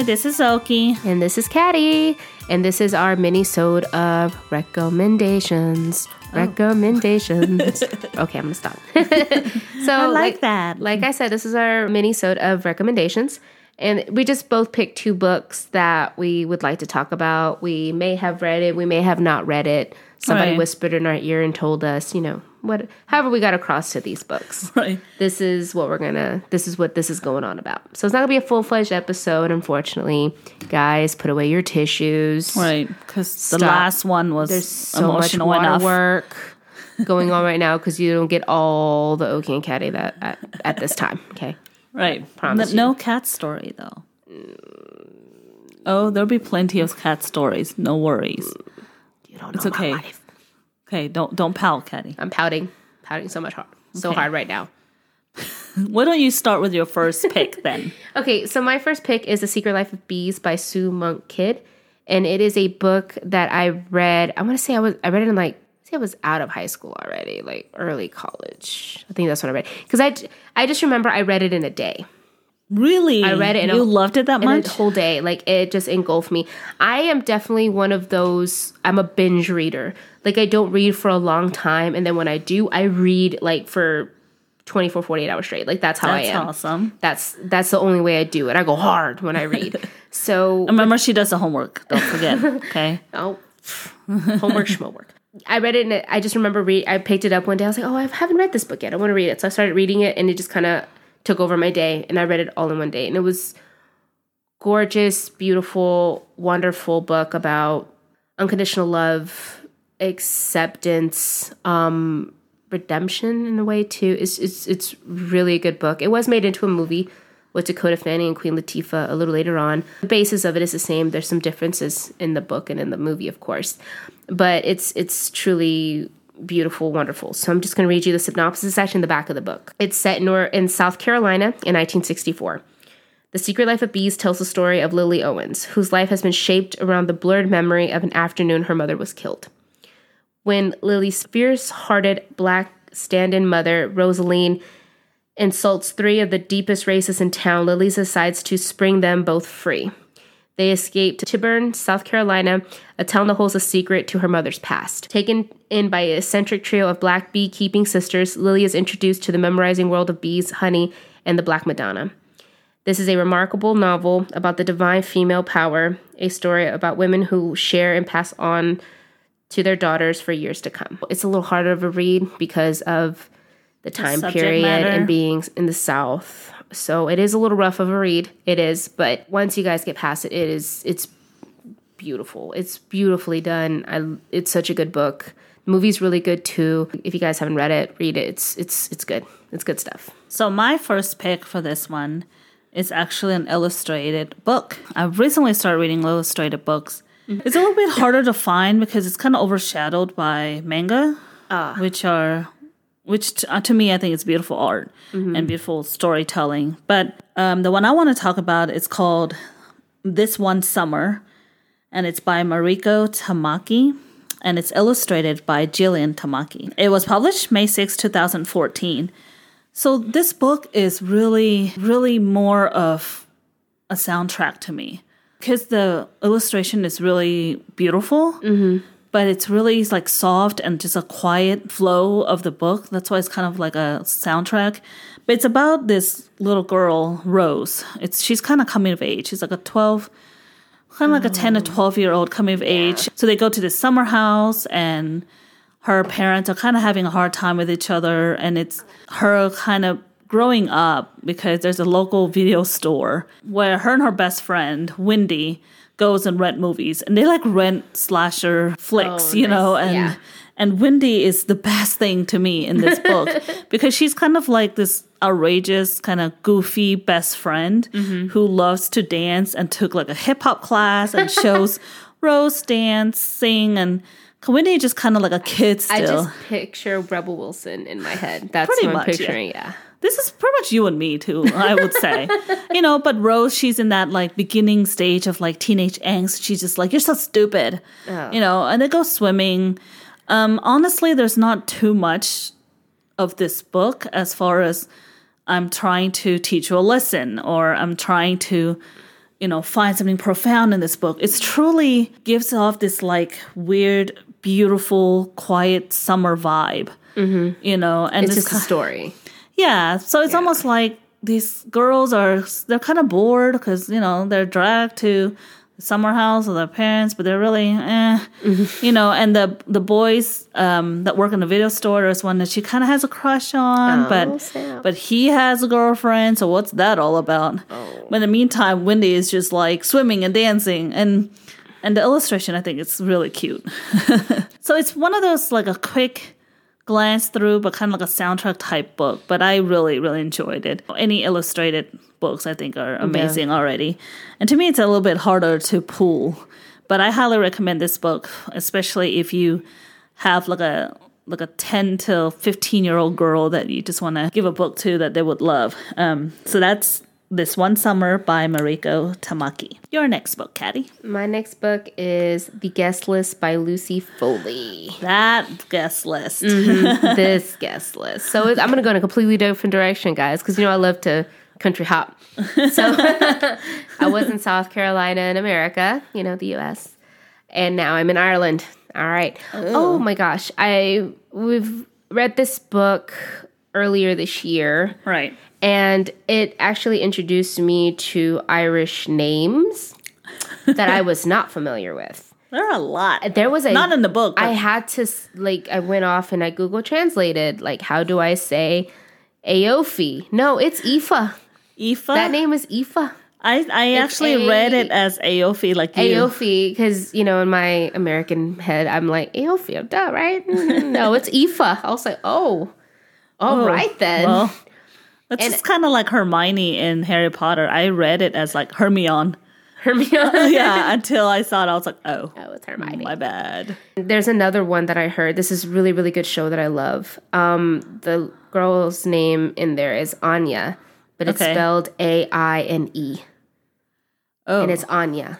Hi, this is Oki. And this is Caddy. And this is our mini-sode of recommendations. Oh. Recommendations. okay, I'm gonna stop. so I like that. Like I said, this is our mini-sode of recommendations. And we just both picked two books that we would like to talk about. We may have read it, we may have not read it. Somebody Right. whispered in our ear and told us, you know, what however we got across to these books. Right. This is what we're gonna this is what this is going on about. So it's not gonna be a full fledged episode, unfortunately. Guys, put away your tissues. Right. Because the last one was There's so much enough. work going on right now because you don't get all the Oki and Caddy that at, at this time. Okay. Right. Promise No, no cat story, though. Oh, there'll be plenty of cat stories. No worries. You don't know It's okay. Okay, don't don't pout, Caddy. I'm pouting. Pouting so much hard. So Okay. hard right now. Why don't you start with your first pick then? Okay, so my first pick is The Secret Life of Bees by Sue Monk Kidd. And it is a book that I read. I want to say I was I read it in like say I was out of high school already, like early college. I think that's what I read. Because I, I just remember I read it in a day. Really? I read it in a- you loved it that much? a whole day. Like it just engulfed me. I am definitely one of those. I'm a binge reader. Like I don't read for a long time, and then when I do, I read like for 24, 48 hours straight. Like that's how That's I am. awesome. That's that's the only way I do it. I go hard when I read. So Remember, she does the homework. Don't forget. Okay. oh, homework, schmowork. I read it, and I just remember read. I picked it up one day. I was like, oh, I haven't read this book yet. I want to read it. So I started reading it, and it just kind of took over my day. And I read it all in one day, and it was gorgeous, beautiful, wonderful book about unconditional love, acceptance, um, redemption in a way too. It's it's it's really a good book. It was made into a movie with Dakota Fanning and Queen Latifah a little later on. The basis of it is the same. There's some differences in the book and in the movie, of course, but it's it's truly beautiful, wonderful. So I'm just going to read you the synopsis. Actually in the back of the book. It's set in, in South Carolina in 1964. The Secret Life of Bees tells the story of Lily Owens, whose life has been shaped around the blurred memory of an afternoon her mother was killed. When Lily's fierce hearted black stand in mother, Rosaleen, insults three of the deepest racists in town, Lily decides to spring them both free. They escape to Tiburon, South Carolina, a town that holds a secret to her mother's past. Taken in by an eccentric trio of black beekeeping sisters, Lily is introduced to the memorizing world of bees, honey, and the Black Madonna. This is a remarkable novel about the divine female power, a story about women who share and pass on to their daughters for years to come. It's a little harder of a read because of the time subject period matter. and being in the South. So it is a little rough of a read. It is, but once you guys get past it, it is it's beautiful. It's beautifully done. I it's such a good book. The movie's really good too. If you guys haven't read it, read it. It's it's it's good. It's good stuff. So my first pick for this one is actually an illustrated book. I've recently started reading illustrated books. It's a little bit harder to find because it's kind of overshadowed by manga, which are which t- uh, to me I think is beautiful art and beautiful storytelling. But um, the one I want to talk about is called This One Summer, and it's by Mariko Tamaki, and it's illustrated by Jillian Tamaki. It was published May 6, 2014. So this book is really, really more of a soundtrack to me because the illustration is really beautiful, mm-hmm. but it's really like soft and just a quiet flow of the book. That's why it's kind of like a soundtrack. But it's about this little girl, Rose. It's she's kind of coming of age. She's like a twelve, kind of like a ten to oh. twelve year old coming of age. So they go to this summer house and her parents are kind of having a hard time with each other and it's her kind of growing up because there's a local video store where her and her best friend wendy goes and rent movies and they like rent slasher flicks Oh, you know and Yeah. and wendy is the best thing to me in this book because she's kind of like this outrageous kind of goofy best friend Mm-hmm. who loves to dance and took like a hip-hop class and shows rose dance sing and Wendy is just kind of like a kid still. I just picture Rebel Wilson in my head. That's Pretty what I'm much, yeah. picturing. Yeah. This is pretty much you and me too, I would say. you know, but Rose, she's in that like beginning stage of like teenage angst. She's just like, You're so stupid. You know, and they go swimming. Um, honestly, there's not too much of this book as far as I'm trying to teach you a lesson or I'm trying to you know, find something profound in this book. It's truly gives off this like weird, beautiful, quiet summer vibe. Mm-hmm. You know, and It's this just a story. Yeah, so it's almost like these girls are they're kind of bored because you know they're dragged to the summer house of their parents, but they're really eh, you know. And the the boys um, that work in the video store, there's one that she kind of has a crush on, Oh, but snap. but he has a girlfriend. So what's that all about? But in the meantime, Wendy is just like swimming and dancing and. And the illustration, I think, it's really cute. so it's one of those like a quick glance through, but kind of like a soundtrack type book. But I really, really enjoyed it. Any illustrated books, I think, are amazing already. And to me, it's a little bit harder to pull. But I highly recommend this book, especially if you have like a like a 10 to 15 year old girl that you just want to give a book to that they would love. Um, so that's This One Summer by Mariko Tamaki. Your next book, Caddy. My next book is The Guest List by Lucy Foley. That guest list. Mm-hmm. this guest list. So I'm going to go in a completely different direction, guys, because you know I love to country hop. So I was in South Carolina in America, you know, the US. And now I'm in Ireland. All right. Oh, oh my gosh. I we've read this book earlier this year Right. and it actually introduced me to Irish names that I was not familiar with. There are a lot. There was a Not in the book. I had to like I went off and I Google translated like how do I say Aofi? No, it's Aoife. Aoife. That name is Aoife. I, I actually read it A- as Aofi, like you. Aofi, because you know in my American head I'm like Aofi, I'm duh, right? Mm, no, it's Aoife. I was like, oh, all right then. Well, it's And- just kind of like Hermione in Harry Potter. I read it as like Hermione. Hermione. Yeah, until I saw it, I was like, oh, Oh, it's Hermione. my bad. There's another one that I heard. This is really, really good show that I love. Um, the girl's name in there is Anya, but it's Okay. spelled A I N E, Oh, and it's Anya.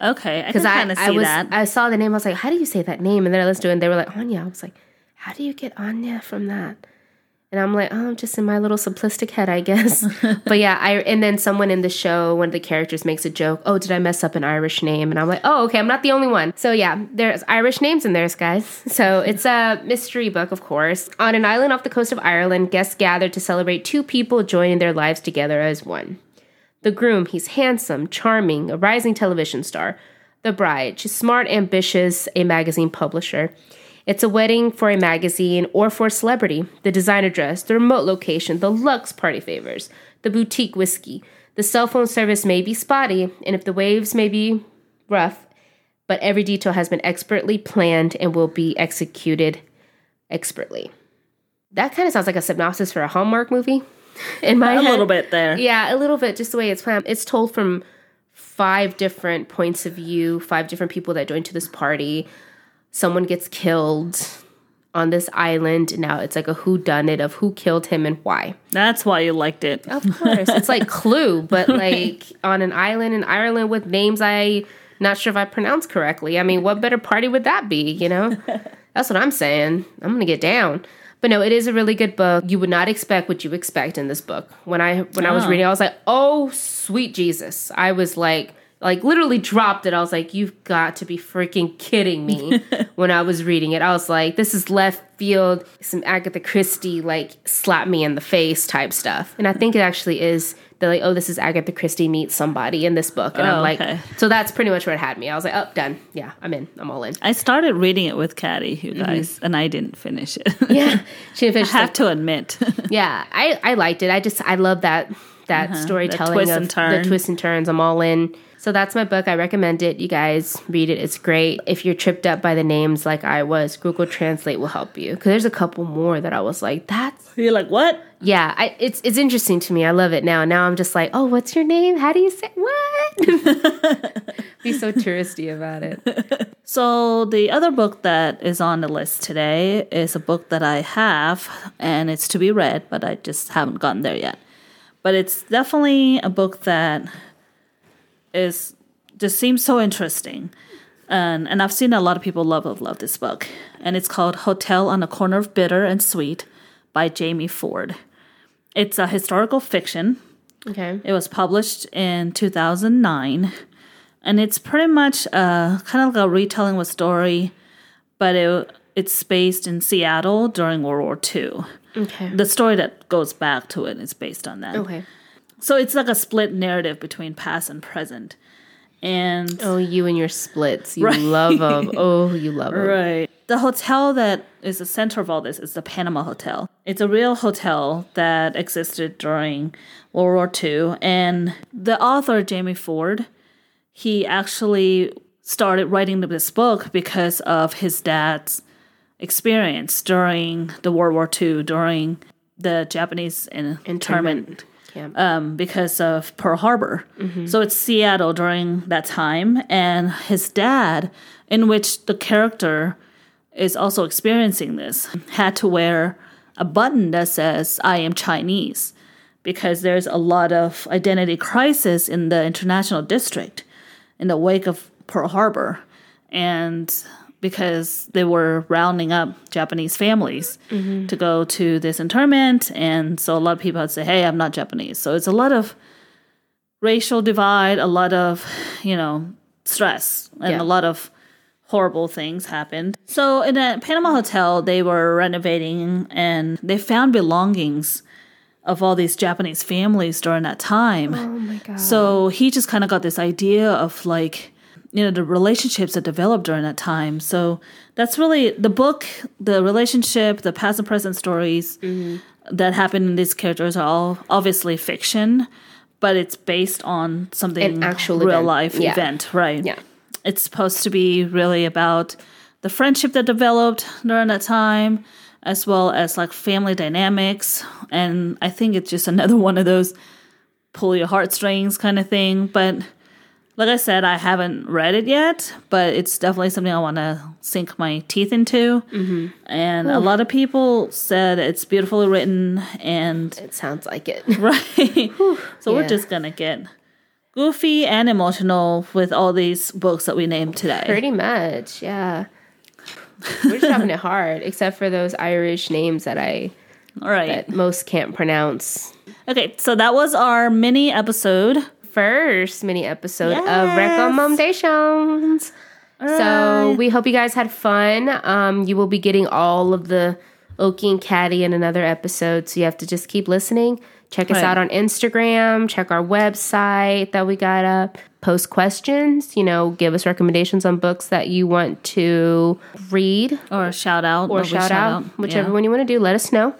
okay. I can Because I, kind of see I was, that. I saw the name. I was like, "How do you say that name?" And then I listened to it, and they were like, "Anya." I was like, "How do you get Anya from that?" And I'm like, "Oh, I'm just in my little simplistic head, I guess." but yeah, I and then someone in the show, one of the characters makes a joke. Oh, did I mess up an Irish name? And I'm like, "Oh, okay, I'm not the only one." So yeah, there's Irish names in there, guys. So it's a mystery book, of course. On an island off the coast of Ireland, guests gather to celebrate two people joining their lives together as one. The groom, he's handsome, charming, a rising television star. The bride, she's smart, ambitious, a magazine publisher. It's a wedding for a magazine or for a celebrity. The designer dress, the remote location, the luxe party favors, the boutique whiskey. The cell phone service may be spotty, and if the waves may be rough, but every detail has been expertly planned and will be executed expertly. That kind of sounds like a synopsis for a Hallmark movie in my a head. little bit there. Yeah, a little bit, just the way it's planned. It's told from five different points of view, five different people that join to this party. Someone gets killed on this island. Now it's like a who done it of who killed him and why. That's why you liked it. Of course. it's like Clue, but like on an island in Ireland with names I not sure if I pronounced correctly. I mean, what better party would that be, you know? That's what I'm saying. I'm gonna get down. But no, it is a really good book. You would not expect what you expect in this book. When I when I was Oh. reading, I was like, "Oh, sweet Jesus!" I was like, like literally dropped it. I was like, "You've got to be freaking kidding me!" when I was reading it, I was like, "This is left field, some Agatha Christie like slap me in the face type stuff." And I think it actually is. They're like, "Oh, this is Agatha Christie meets somebody in this book," and Oh, I'm like, okay. "So that's pretty much where it had me." I was like, "Oh, done. Yeah, I'm in. I'm all in." I started reading it with Caddy, you mm-hmm. guys, and I didn't finish it. Yeah, she didn't finish. I have to admit. Yeah, I I liked it. I just I love that that uh-huh, storytelling twists of and turns. the twists and turns. I'm all in. So that's my book. I recommend it. You guys read it. It's great. If you're tripped up by the names like I was, Google Translate will help you. Because there's a couple more that I was like, that's You're like, what? yeah. I, it's it's interesting to me. I love it now. Now I'm just like, oh, what's your name? How do you say what? Be so touristy about it. So the other book that is on the list today is a book that I have, and it's to be read, but I just haven't gotten there yet. But it's definitely a book that is just seems so interesting, and and I've seen a lot of people love love love this book, and it's called Hotel on the Corner of Bitter and Sweet by Jamie Ford. It's a historical fiction, Okay. It was published in 2009, and it's pretty much uh, kind of like a retelling of a story, but it, it's based in Seattle during World War II. Okay. The story that goes back to it is based on that. Okay. So it's like a split narrative between past and present. And Oh, you and your splits. You love them. Oh, you love them. Right. The hotel that is the center of all this is the Panama Hotel. It's a real hotel that existed during World War II. And the author, Jamie Ford, he actually started writing this book because of his dad's experience during the World War II, during the Japanese in- internment Camp. um, because of Pearl Harbor. So it's Seattle during that time, and his dad, in which the character is also experiencing this, had to wear a button that says "I am Chinese," because there's a lot of identity crisis in the international district in the wake of Pearl Harbor, and because they were rounding up Japanese families to go to this internment, and so a lot of people would say, "Hey, I'm not Japanese." So it's a lot of racial divide, a lot of you know stress, and Yeah. a lot of horrible things happened. So in a Panama hotel, they were renovating, and they found belongings of all these Japanese families during that time. oh my god. So he just kind of got this idea of like, you know, the relationships that developed during that time. So that's really the book, the relationship, the past and present stories mm-hmm. that happen in these characters are all obviously fiction, but it's based on something An actual real event. life Yeah. event, right? Yeah. It's supposed to be really about the friendship that developed during that time, as well as like family dynamics. And I think it's just another one of those pull your heartstrings kind of thing. But like I said, I haven't read it yet, but it's definitely something I want to sink my teeth into. Mm-hmm. And a lot of people said it's beautifully written and it sounds like it. right. so we're just gonna get goofy and emotional with all these books that we named today. Pretty much, yeah. We're just having it hard, except for those Irish names that I All right. that most can't pronounce. Okay, so that was our mini episode. First mini episode of Yes. recommendations. So we hope you guys had fun. Um, you will be getting all of the Oki and Caddy in another episode, so you have to just keep listening. Check us Right. out on Instagram. Check our website that we got up. Post questions. You know, give us recommendations on books that you want to read Or a shout out. or we shout, out, whichever Yeah. one you want to do. Let us know,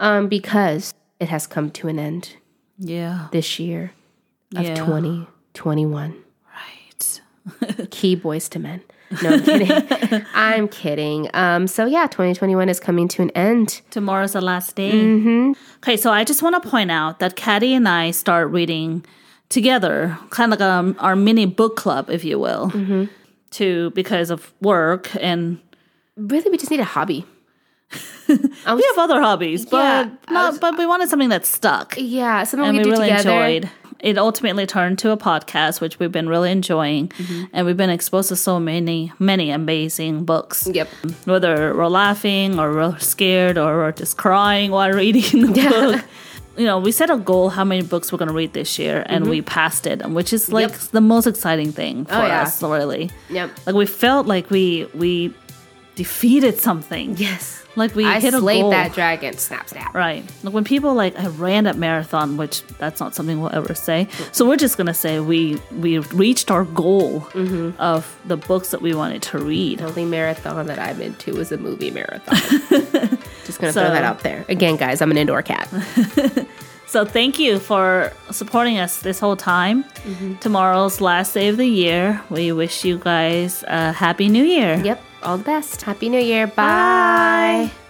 um, because it has come to an end Yeah. this year of Yeah. 2021. Right. Key Boyz II Men. No, I'm kidding. I'm kidding. Um, so yeah, 2021 is coming to an end. Tomorrow's the last day. Mm-hmm. Okay, so I just want to point out that Caddy and I start reading together, kind of like um, our mini book club, if you will, Mm-hmm. to because of work and Really, we just need a hobby. we have other hobbies, but Yeah, not, was- but we wanted something that stuck. Yeah, something we we really together. enjoyed. It ultimately turned to a podcast, which we've been really enjoying, Mm-hmm. and we've been exposed to so many, many amazing books. Yep. Whether we're laughing or we're scared or we're just crying while reading the book. You know, we set a goal how many books we're going to read this year, and we passed it, which is like Mm-hmm. Yep. the most exciting thing for Oh, yeah. us, really. Yep. Like we felt like we we defeated something. Yes. Like we I hit a slayed goal. that dragon. Snap, snap. Right. Like when people like I ran that marathon, which that's not something we'll ever say. So we're just gonna say we we reached our goal Mm-hmm. of the books that we wanted to read. The only marathon that I'm into is a movie marathon. just gonna So- throw that out there. Again, guys, I'm an indoor cat. So thank you for supporting us this whole time. Mm-hmm. Tomorrow's last day of the year. We wish you guys a happy new year. yep. All the best. Happy New Year. Bye. Bye.